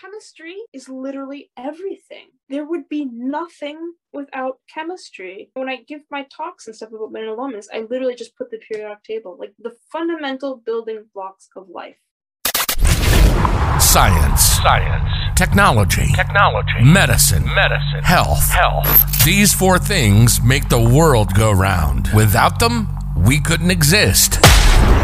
chemistry is literally everything. There would be nothing without chemistry. When I give my talks and stuff about metallomics, I literally just put the periodic table, like the fundamental building blocks of life. Science. Science. Technology. Technology. Medicine. Medicine. Health. Health. These four things make the world go round. Without them, we couldn't exist.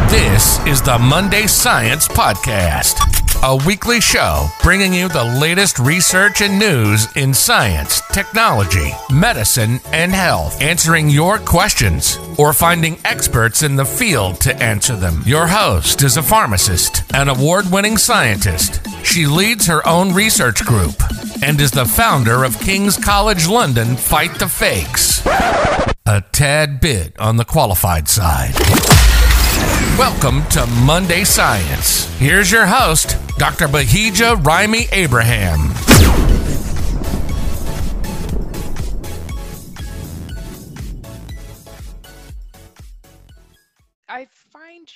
This is the Monday Science Podcast, a weekly show bringing you the latest research and news in science, technology, medicine, and health, answering your questions or finding experts in the field to answer them. Your host is a pharmacist, an award winning scientist. She leads her own research group and is the founder of King's College London Fight the Fakes. A tad bit on the qualified side. Welcome to Monday Science. Here's your host, Dr. Bahijja Raimi Abraham.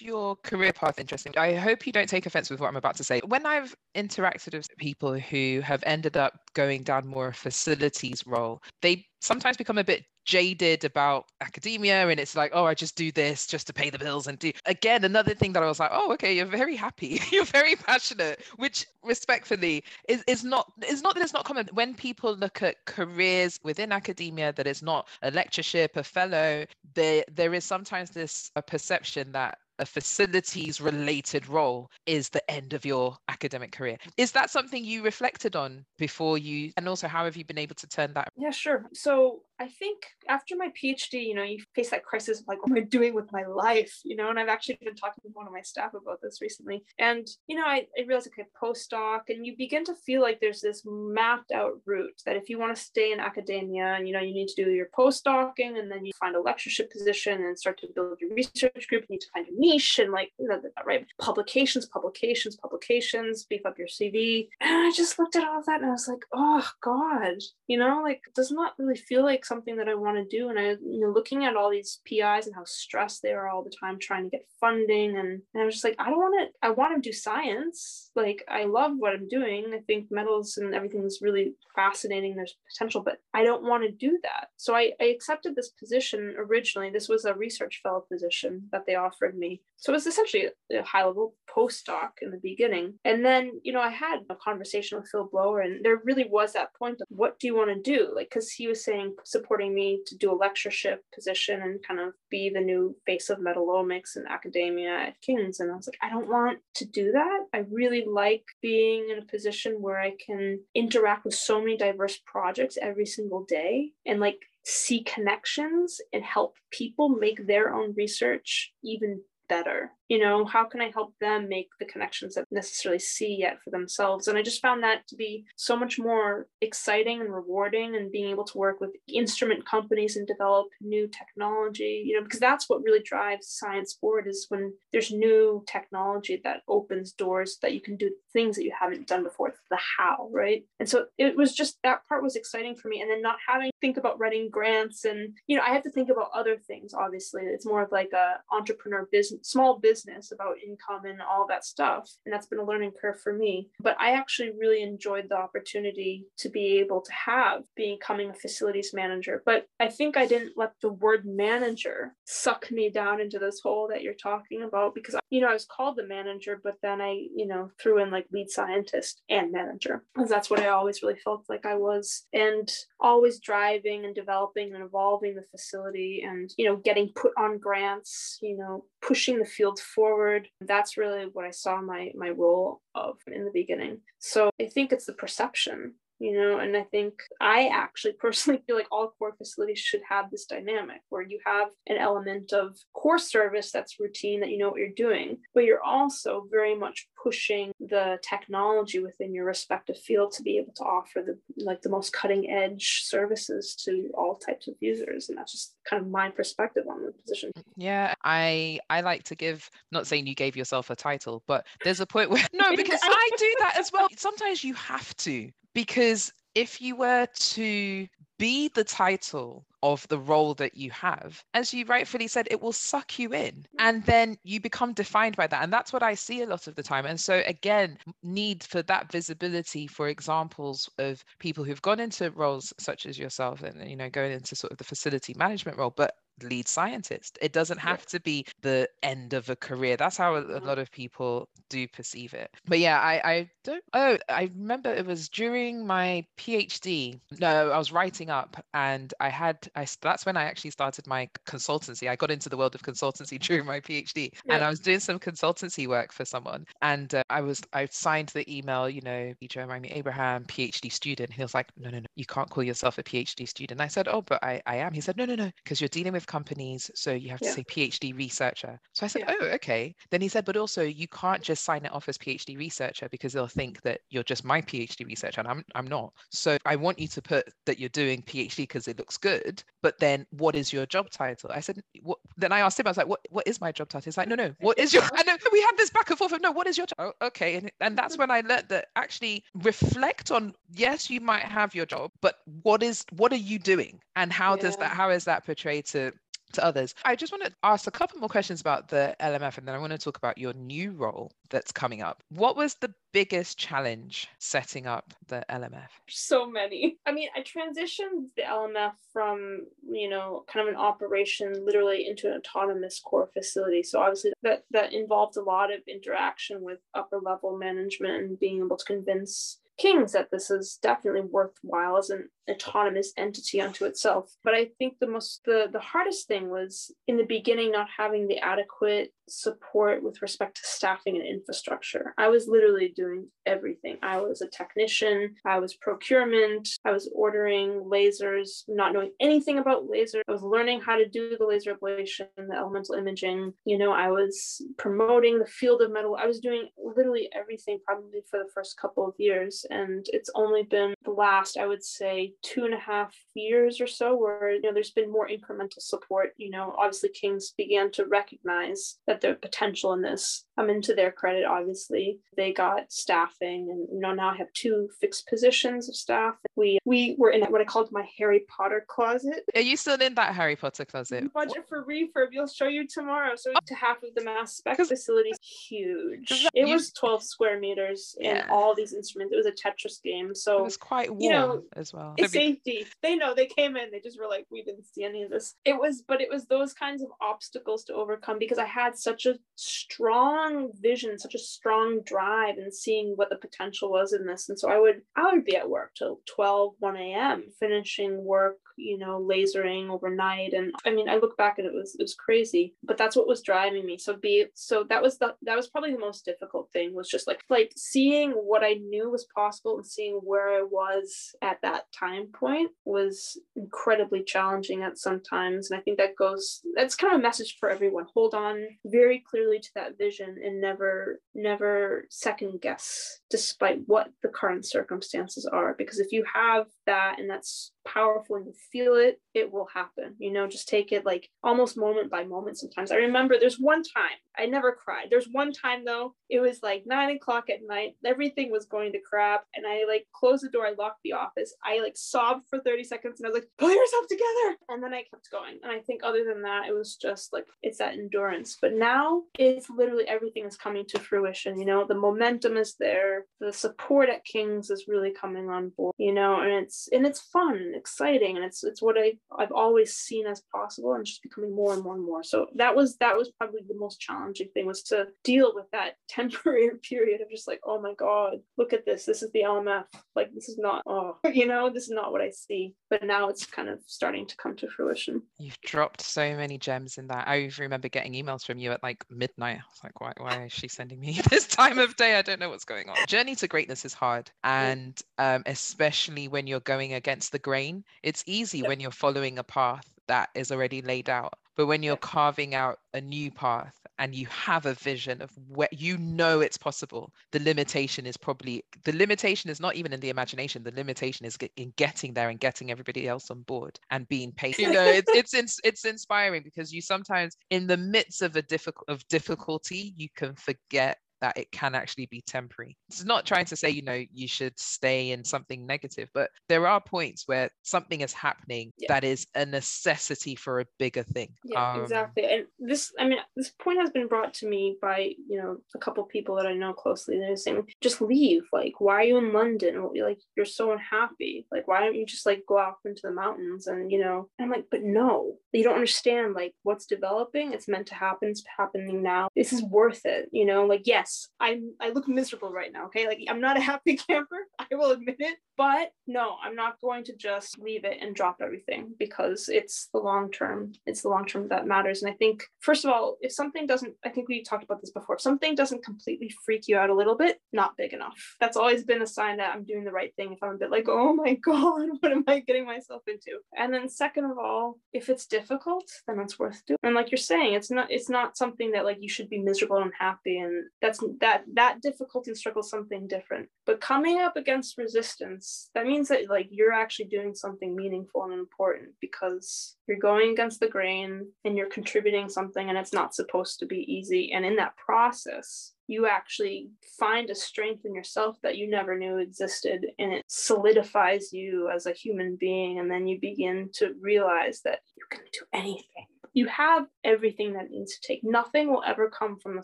Your career path interesting. I hope you don't take offense with what I'm about to say. When I've interacted with people who have ended up going down more a facilities role, they sometimes become a bit jaded about academia and it's like oh i just do this just to pay the bills and do again another thing that i was like oh okay you're very happy you're very passionate which respectfully is, is not is not that it's not common when people look at careers within academia that is not a lectureship a fellow there there is sometimes this a perception that a facilities related role is the end of your academic career. Is that something you reflected on before you, and also how have you been able to turn that? Yeah, sure. So I think after my PhD, you know, you face that crisis of like, what am I doing with my life? You know, and I've actually been talking to one of my staff about this recently. And, you know, I, I realized, okay, postdoc, and you begin to feel like there's this mapped out route that if you want to stay in academia, and, you know, you need to do your postdocing and then you find a lectureship position and start to build your research group, you need to find your niche and like, you know, right? Publications, publications, publications, beef up your CV. And I just looked at all of that and I was like, oh God, you know, like, does not really feel like something that I want to do. And I, you know, looking at all these PIs and how stressed they are all the time trying to get funding. And, and I was just like, I don't want to, I want to do science. Like, I love what I'm doing. I think metals and everything is really fascinating. There's potential, but I don't want to do that. So I, I accepted this position originally. This was a research fellow position that they offered me. So it was essentially a high level postdoc in the beginning. And then, you know, I had a conversation with Phil Blower, and there really was that point of what do you want to do? Like, because he was saying supporting me to do a lectureship position and kind of be the new face of metallomics in academia at King's. And I was like, I don't want to do that. I really like being in a position where I can interact with so many diverse projects every single day and like see connections and help people make their own research even better you know how can i help them make the connections that necessarily see yet for themselves? And i just found that to be so much more exciting and rewarding and being able to work with instrument companies and develop new technology you know because that's what really drives science forward is when there's new technology that opens doors that you can do things that you haven't done before the how right? And so it was just that part was exciting for me. And then not having to think about writing grants and you know i have to think about other things obviously. It's more of like a entrepreneur business small business about income and all that stuff. And that's been a learning curve for me. But I actually really enjoyed the opportunity to be able to have becoming a facilities manager. But I think I didn't let the word manager suck me down into this hole that you're talking about because, you know, I was called the manager, but then I, you know, threw in like lead scientist and manager because that's what I always really felt like I was. And always driving and developing and evolving the facility and, you know, getting put on grants, you know, pushing the field forward. That's really what I saw my my role of in the beginning. So I think it's the perception you know and i think i actually personally feel like all core facilities should have this dynamic where you have an element of core service that's routine that you know what you're doing but you're also very much pushing the technology within your respective field to be able to offer the like the most cutting edge services to all types of users and that's just kind of my perspective on the position. Yeah i i like to give not saying you gave yourself a title but there's a point where no because i do that as well. Sometimes you have to because if you were to be the title of the role that you have, as you rightfully said, it will suck you in. Mm. And then you become defined by that. And that's what I see a lot of the time. And so, again, need for that visibility for examples of people who've gone into roles such as yourself and, you know, going into sort of the facility management role, but lead scientist. It doesn't have yeah. to be the end of a career. That's how a, a, mm-hmm. lot of people do perceive it. But yeah, I, I don't. Oh, I remember it was during my PhD. No, I was writing up, and I had. I that's when I actually started my consultancy. I got into the world of consultancy during my PhD, yeah. and I was doing some consultancy work for someone. And uh, I was I signed the email. You know, Jeremiah Abraham, PhD student. He was like, no, no, no, you can't call yourself a PhD student. I said, oh, but I, I am. He said, no, no, no, because you're dealing with companies, so you have to yeah. say PhD researcher. So I said, yeah. oh, okay. Then he said, but also you can't just sign it off as PhD researcher because they'll think that you're just my PhD researcher, and I'm I'm not. So I want you to put that you're doing PhD because it looks good. But then, what is your job title? I said, what? Then I asked him, I was like, what What is my job title? He's like, no, no. What is your? Know we had this back and forth of no. What is your? Oh, okay. And and that's when I learned that actually reflect on. Yes, you might have your job, but what is what are you doing, and how yeah. does that how is that portrayed to to others. I just want to ask a couple more questions about the LMF and then I want to talk about your new role that's coming up. What was the biggest challenge setting up the LMF? So many. I mean, I transitioned the LMF from, you know, kind of an operation literally into an autonomous core facility. So obviously that that involved a lot of interaction with upper level management and being able to convince Kings that this is definitely worthwhile as an autonomous entity unto itself. But I think the most the the hardest thing was in the beginning not having the adequate support with respect to staffing and infrastructure. I was literally doing everything. I was a technician, I was procurement, I was ordering lasers, not knowing anything about laser. I was learning how to do the laser ablation, the elemental imaging. You know, I was promoting the field of metal. I was doing literally everything probably for the first couple of years. And it's only been the last, I would say, two and a half years or so where you know there's been more incremental support. You know obviously kings began to recognize that there's potential in this i'm into their credit obviously. They got staffing and you know now i have two fixed positions of staff. We we were in what i called my harry potter closet. Are you still in that harry potter closet. Budget for refurb. You'll show you tomorrow. So to half of the mass spec facility. Huge. It was 12 square meters and yeah. all these instruments. It was a tetris game so it was quite warm you know, as well. safety. They know they came in, they just were like, we didn't see any of this. It was, but it was those kinds of obstacles to overcome because I had such a strong vision, such a strong drive and seeing what the potential was in this. And so I would, I would be at work till 12, 1 a.m., finishing work, you know, lasering overnight. And I mean, I look back and it was, it was crazy, but that's what was driving me. So be, so that was the, that was probably the most difficult thing was just like, like seeing what I knew was possible and seeing where I was at that time point was incredibly challenging at some times. And I think that goes, that's kind of a message for everyone. Hold on very clearly to that vision and never, never second guess despite what the current circumstances are. Because if you have that and that's powerful and you feel it, it will happen. You know, just take it like almost moment by moment sometimes. I remember there's one time I never cried. There's one time though, it was like nine o'clock at night, everything was going to crap, and I like closed the door, I locked the office, I like sobbed for 30 seconds and I was like, pull yourself together. And then I kept going. And I think other than that, it was just like it's that endurance. But now it's literally everything is coming to fruition. You know, the momentum is there, the support at King's is really coming on board, you know, and it's and it's fun and exciting and it's it's what I I've always seen as possible and just becoming more and more and more. So that was that was probably the most challenging thing was to deal with that temporary period of just like, oh my God, look at this. This is the LMF. Like this is not oh you know, this is not what I see. But now it's kind of starting to come to fruition. You've dropped so many gems in that. I remember getting emails from you at like midnight. I was like, why why is she sending me this time of day? I don't know what's going on. Journey to greatness is hard. And um, especially when you're going against the grain. It's easy when you're following a path that is already laid out. But when you're carving out a new path and you have a vision of where you know it's possible, the limitation is probably the limitation is not even in the imagination. The limitation is in getting there and getting everybody else on board and being patient. You know, it's it's it's inspiring because you sometimes in the midst of a difficult of difficulty, you can forget that it can actually be temporary. It's not trying to say, you know, you should stay in something negative, but there are points where something is happening Yeah. that is a necessity for a bigger thing. Yeah, Um, exactly. And this, I mean, this point has been brought to me by, you know, a couple people that I know closely. They're saying, just leave. Like, why are you in London? Like, you're so unhappy. Like, why don't you just like go off into the mountains? And, you know, I'm like, but no, you don't understand like what's developing. It's meant to happen. It's happening now. This is worth it. You know, like, yes, I'm, I look miserable right now. Okay. Like, I'm not a happy camper. I will admit it. But no, I'm not going to just leave it and drop everything because it's the long term. It's the long term that matters. And I think, first of all, if something doesn't, I think we talked about this before, if something doesn't completely freak you out a little bit, not big enough. That's always been a sign that I'm doing the right thing. If I'm a bit like, oh my God, what am I getting myself into? And then second of all, if it's difficult, then it's worth doing. And like you're saying, it's not it's not something that like you should be miserable and unhappy. And that's that that difficulty and struggle something different. But coming up against resistance, that means that like you're actually doing something meaningful and important because you're going against the grain and you're contributing something and it's not supposed to be easy. And in that process, you actually find a strength in yourself that you never knew existed and it solidifies you as a human being and then you begin to realize that you can do anything you have everything that needs to take. Nothing will ever come from the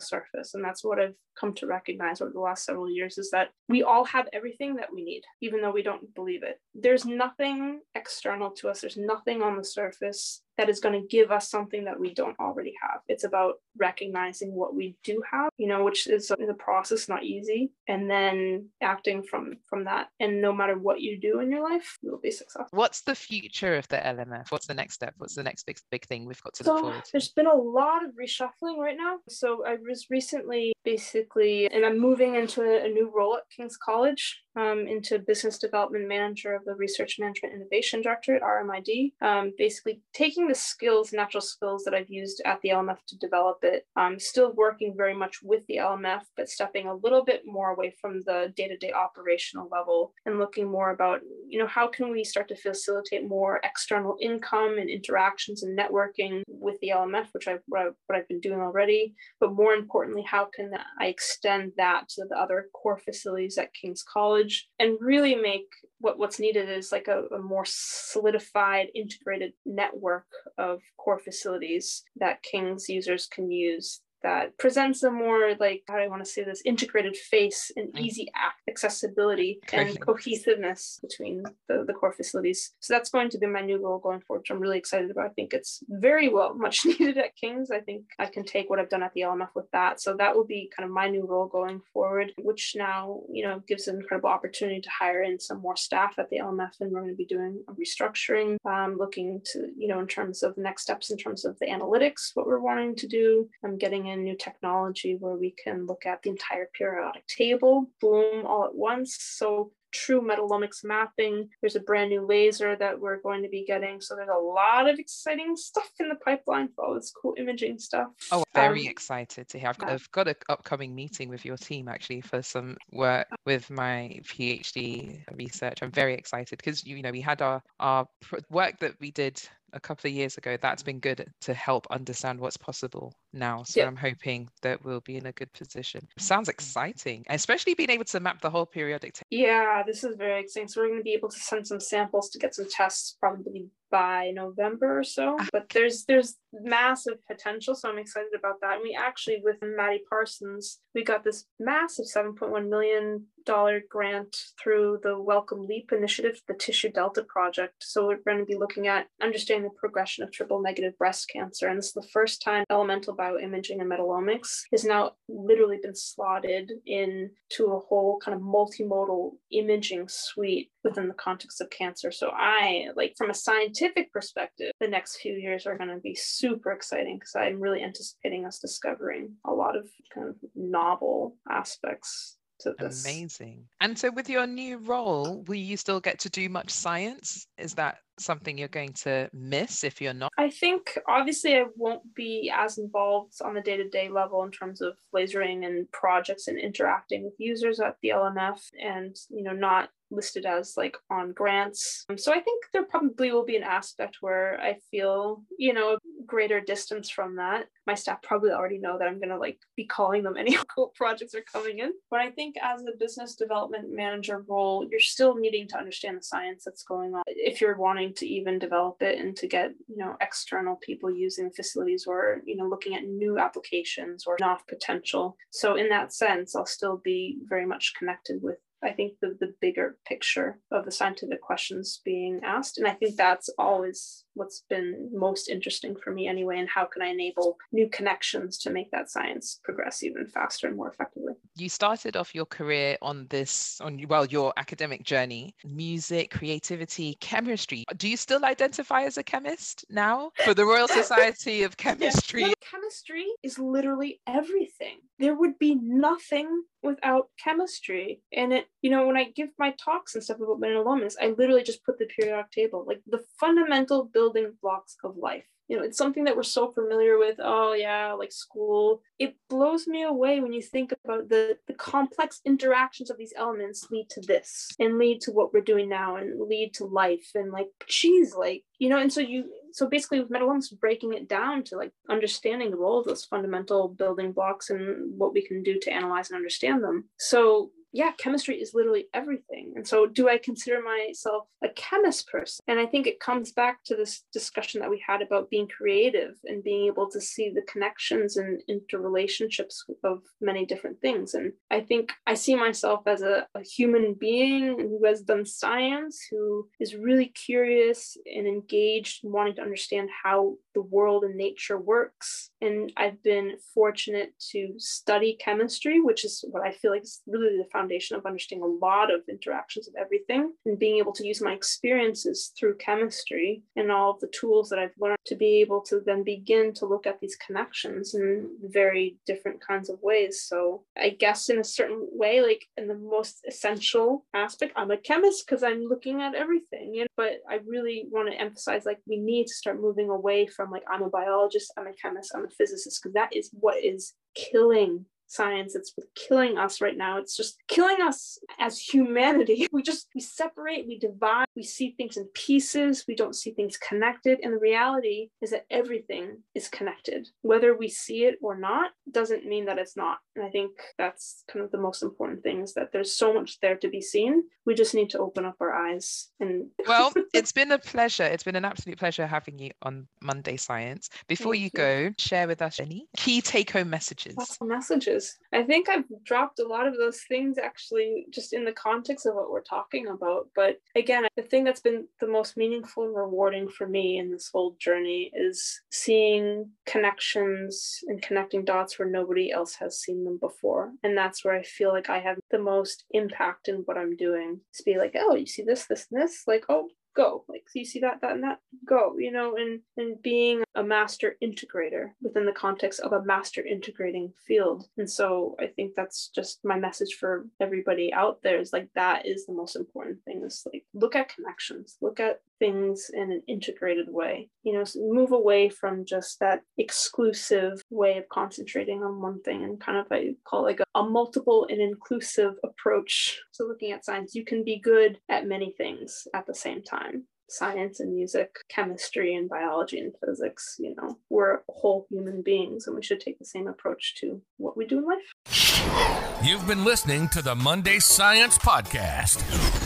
surface and that's what i've come to recognize over the last several years is that we all have everything that we need even though we don't believe it. There's nothing external to us. There's nothing on the surface that is going to give us something that we don't already have. It's about recognizing what we do have, you know, which is a process, not easy, and then acting from from that. And no matter what you do in your life, you will be successful. What's the future of the LMF? What's the next step? What's the next big big thing we've got to look So forward to? there's been a lot of reshuffling right now. So I was recently basically, and I'm moving into a new role at King's College. Um, into business development manager of the research management innovation director at RMID. Um, basically, taking the skills, natural skills that I've used at the LMF to develop it. I'm still working very much with the LMF, but stepping a little bit more away from the day-to-day operational level and looking more about, you know, how can we start to facilitate more external income and interactions and networking with the LMF, which I've, what I've been doing already. But more importantly, how can I extend that to the other core facilities at King's College and really make what, what's needed is like a, a more solidified, integrated network of core facilities that King's users can use that presents a more like how do I want to say this integrated face and Mm. easy ac- accessibility and cohesiveness between the, the core facilities. So that's going to be my new role going forward, which I'm really excited about. I think it's very well much needed at King's. I think I can take what I've done at the LMF with that. So that will be kind of my new role going forward, which now, you know, gives an incredible opportunity to hire in some more staff at the LMF. And we're going to be doing a restructuring, um, looking to, you know, in terms of the next steps, in terms of the analytics, what we're wanting to do. I'm getting in new technology where we can look at the entire periodic table, boom, all at once. So true metallomics mapping. There's a brand new laser that we're going to be getting. So there's a lot of exciting stuff in the pipeline for all this cool imaging stuff. Oh, very Um, excited to hear. I've got, yeah. I've got an upcoming meeting with your team actually for some work with my PhD research. I'm very excited because you know we had our our work that we did a couple of years ago. That's been good to help understand what's possible now. So. I'm hoping that we'll be in a good position. Sounds exciting, especially being able to map the whole periodic table. Yeah, this is very exciting. So we're going to be able to send some samples to get some tests probably by November or so. Ah. But there's there's massive potential, so I'm excited about that. And we actually with Maddy Parsons, we got this massive 7.1 million dollar grant through the Wellcome Leap initiative, the Tissue Delta project. So we're going to be looking at understanding the progression of triple negative breast cancer. And this is the first time elemental bioimaging and metallomics has now literally been slotted into a whole kind of multimodal imaging suite within the context of cancer. So I like from a scientific perspective, the next few years are going to be super exciting because I'm really anticipating us discovering a lot of kind of novel aspects to this. Amazing. And so, with your new role, will you still get to do much science? Is that something you're going to miss if you're not? I think obviously I won't be as involved on the day-to-day level in terms of lasering and projects and interacting with users at the LMF and you know not listed as like on grants. Um, so I think there probably will be an aspect where I feel, you know, a greater distance from that. My staff probably already know that I'm going to like be calling them any cool projects are coming in. But I think as a business development manager role, you're still needing to understand the science that's going on. If you're wanting to even develop it and to get, you know, external people using facilities or, you know, looking at new applications or enough potential. So in that sense, I'll still be very much connected with I think the, the bigger picture of the scientific questions being asked. And I think that's always what's been most interesting for me anyway. And how can I enable new connections to make that science progress even faster and more effectively? You started off your career on this, on well, your academic journey, music, creativity, chemistry. Do you still identify as a chemist now for the Royal Society of Chemistry? Yeah. Chemistry is literally everything. There would be nothing without chemistry. And it, you know, when I give my talks and stuff about metallomics, I literally just put the periodic table, like the fundamental building blocks of life. You know, it's something that we're so familiar with. Oh yeah, like school. It blows me away when you think about the the complex interactions of these elements lead to this and lead to what we're doing now and lead to life and like geez, like you know, and so you so basically with illness breaking it down to like understanding the role of those fundamental building blocks and what we can do to analyze and understand them so yeah, chemistry is literally everything. And so, do I consider myself a chemist person? And I think it comes back to this discussion that we had about being creative and being able to see the connections and interrelationships of many different things. And I think I see myself as a, a human being who has done science, who is really curious and engaged in wanting to understand how the world and nature works. And I've been fortunate to study chemistry, which is what I feel like is really the foundation of understanding a lot of interactions of everything and being able to use my experiences through chemistry and all of the tools that I've learned to be able to then begin to look at these connections in very different kinds of ways. So I guess in a certain way, like in the most essential aspect, I'm a chemist because I'm looking at everything. You know? But I really want to emphasize like we need to start moving away from like I'm a biologist, I'm a chemist, I'm a physicist, because that is what is killing science it's killing us right now. It's just killing us as humanity. We just we separate we divide we see things in pieces. We don't see things connected. And the reality is that everything is connected. Whether we see it or not doesn't mean that it's not. And i think that's kind of the most important thing is that there's so much there to be seen. We just need to open up our eyes and well it's been a pleasure. It's been an absolute pleasure having you on monday science. Before you, you, go share with us any key take-home messages. Messages. I think I've dropped a lot of those things actually just in the context of what we're talking about. But again, thing that's been the most meaningful and rewarding for me in this whole journey is seeing connections and connecting dots where nobody else has seen them before. And that's where I feel like I have the most impact in what I'm doing. To be like, oh, you see this, this, and this, like, oh, go like you see that that and that go you know and and being a master integrator within the context of a master integrating field. And so i think that's just my message for everybody out there is like that is the most important thing is like look at connections look at things in an integrated way you know move away from just that exclusive way of concentrating on one thing and kind of i call it like a, a multiple and inclusive approach So looking at science you can be good at many things at the same time science and music, chemistry and biology and physics. You know, we're whole human beings and we should take the same approach to what we do in life. You've been listening to the Monday Science Podcast,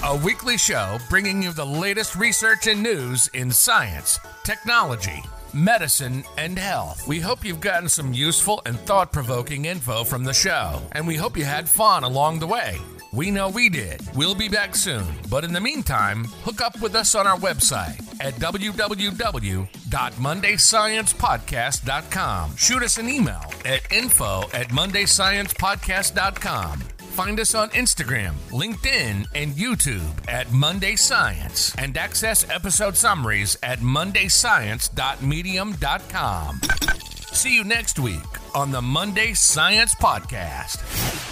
a weekly show bringing you the latest research and news in science, technology, medicine, and health. We hope you've gotten some useful and thought provoking info from the show, and we hope you had fun along the way. We know we did. We'll be back soon. But in the meantime, hook up with us on our website at www.mondaysciencepodcast.com. Shoot us an email at info at mondaysciencepodcast.com. Find us on Instagram, LinkedIn, and YouTube at Monday Science and access episode summaries at mondayscience.medium.com. See you next week on the Monday Science Podcast.